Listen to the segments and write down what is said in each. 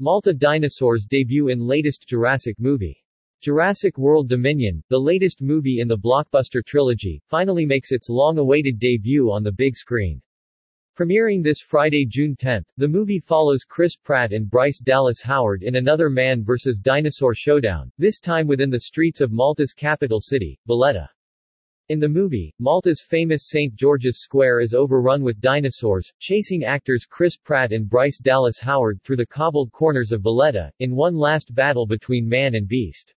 Malta dinosaurs debut in latest Jurassic movie. Jurassic World Dominion, the latest movie in the blockbuster trilogy, finally makes its long-awaited debut on the big screen. Premiering this Friday, June 10, the movie follows Chris Pratt and Bryce Dallas Howard in another man vs. dinosaur showdown, this time within the streets of Malta's capital city, Valletta. In the movie, Malta's famous St. George's Square is overrun with dinosaurs, chasing actors Chris Pratt and Bryce Dallas Howard through the cobbled corners of Valletta, in one last battle between man and beast.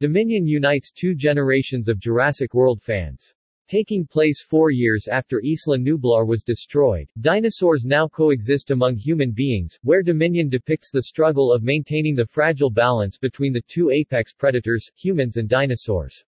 Dominion unites two generations of Jurassic World fans. Taking place four years after Isla Nublar was destroyed, dinosaurs now coexist among human beings, where Dominion depicts the struggle of maintaining the fragile balance between the two apex predators, humans and dinosaurs.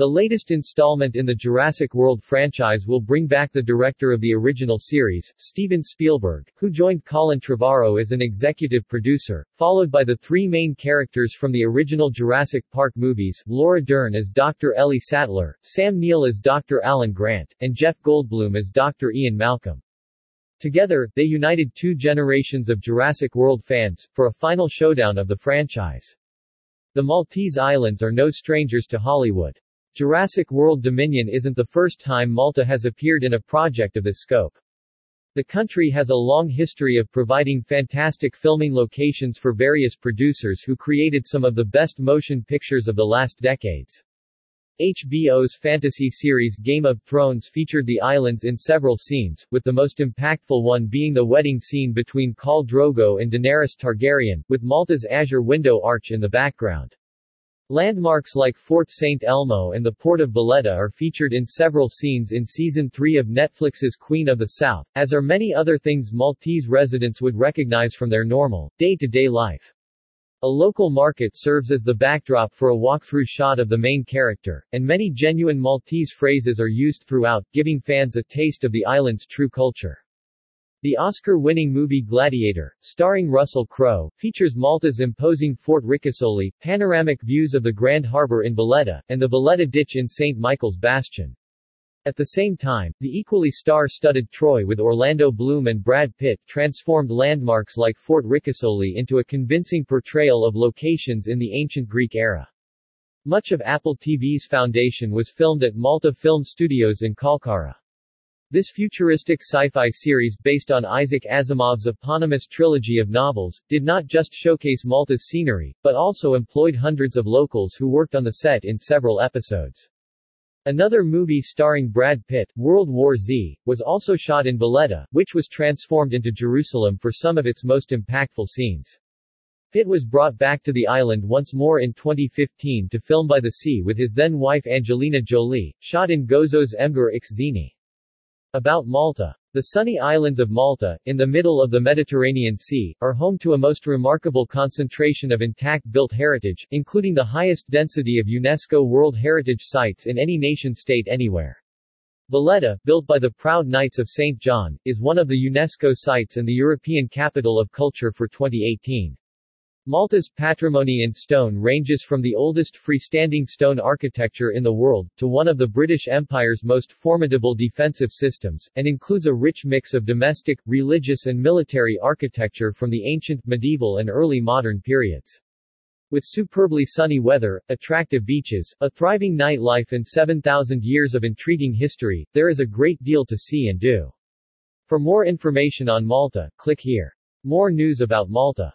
The latest installment in the Jurassic World franchise will bring back the director of the original series, Steven Spielberg, who joined Colin Trevorrow as an executive producer, followed by the three main characters from the original Jurassic Park movies, Laura Dern as Dr. Ellie Sattler, Sam Neill as Dr. Alan Grant, and Jeff Goldblum as Dr. Ian Malcolm. Together, they united two generations of Jurassic World fans, for a final showdown of the franchise. The Maltese Islands are no strangers to Hollywood. Jurassic World Dominion isn't the first time Malta has appeared in a project of this scope. The country has a long history of providing fantastic filming locations for various producers who created some of the best motion pictures of the last decades. HBO's fantasy series Game of Thrones featured the islands in several scenes, with the most impactful one being the wedding scene between Khal Drogo and Daenerys Targaryen, with Malta's Azure Window Arch in the background. Landmarks like Fort St. Elmo and the port of Valletta are featured in several scenes in Season 3 of Netflix's Queen of the South, as are many other things Maltese residents would recognize from their normal, day-to-day life. A local market serves as the backdrop for a walkthrough shot of the main character, and many genuine Maltese phrases are used throughout, giving fans a taste of the island's true culture. The Oscar-winning movie Gladiator, starring Russell Crowe, features Malta's imposing Fort Ricasoli, panoramic views of the Grand Harbor in Valletta, and the Valletta Ditch in St. Michael's Bastion. At the same time, the equally star-studded Troy with Orlando Bloom and Brad Pitt transformed landmarks like Fort Ricasoli into a convincing portrayal of locations in the ancient Greek era. Much of Apple TV's Foundation was filmed at Malta Film Studios in Kalkara. This futuristic sci-fi series based on Isaac Asimov's eponymous trilogy of novels, did not just showcase Malta's scenery, but also employed hundreds of locals who worked on the set in several episodes. Another movie starring Brad Pitt, World War Z, was also shot in Valletta, which was transformed into Jerusalem for some of its most impactful scenes. Pitt was brought back to the island once more in 2015 to film by the sea with his then-wife Angelina Jolie, shot in Gozo's Mġarr ix-Xini. About Malta. The sunny islands of Malta, in the middle of the Mediterranean Sea, are home to a most remarkable concentration of intact built heritage, including the highest density of UNESCO World Heritage Sites in any nation-state anywhere. Valletta, built by the proud Knights of St. John, is one of the UNESCO sites and the European Capital of Culture for 2018. Malta's patrimony in stone ranges from the oldest freestanding stone architecture in the world, to one of the British Empire's most formidable defensive systems, and includes a rich mix of domestic, religious and military architecture from the ancient, medieval and early modern periods. With superbly sunny weather, attractive beaches, a thriving nightlife and 7,000 years of intriguing history, there is a great deal to see and do. For more information on Malta, click here. More news about Malta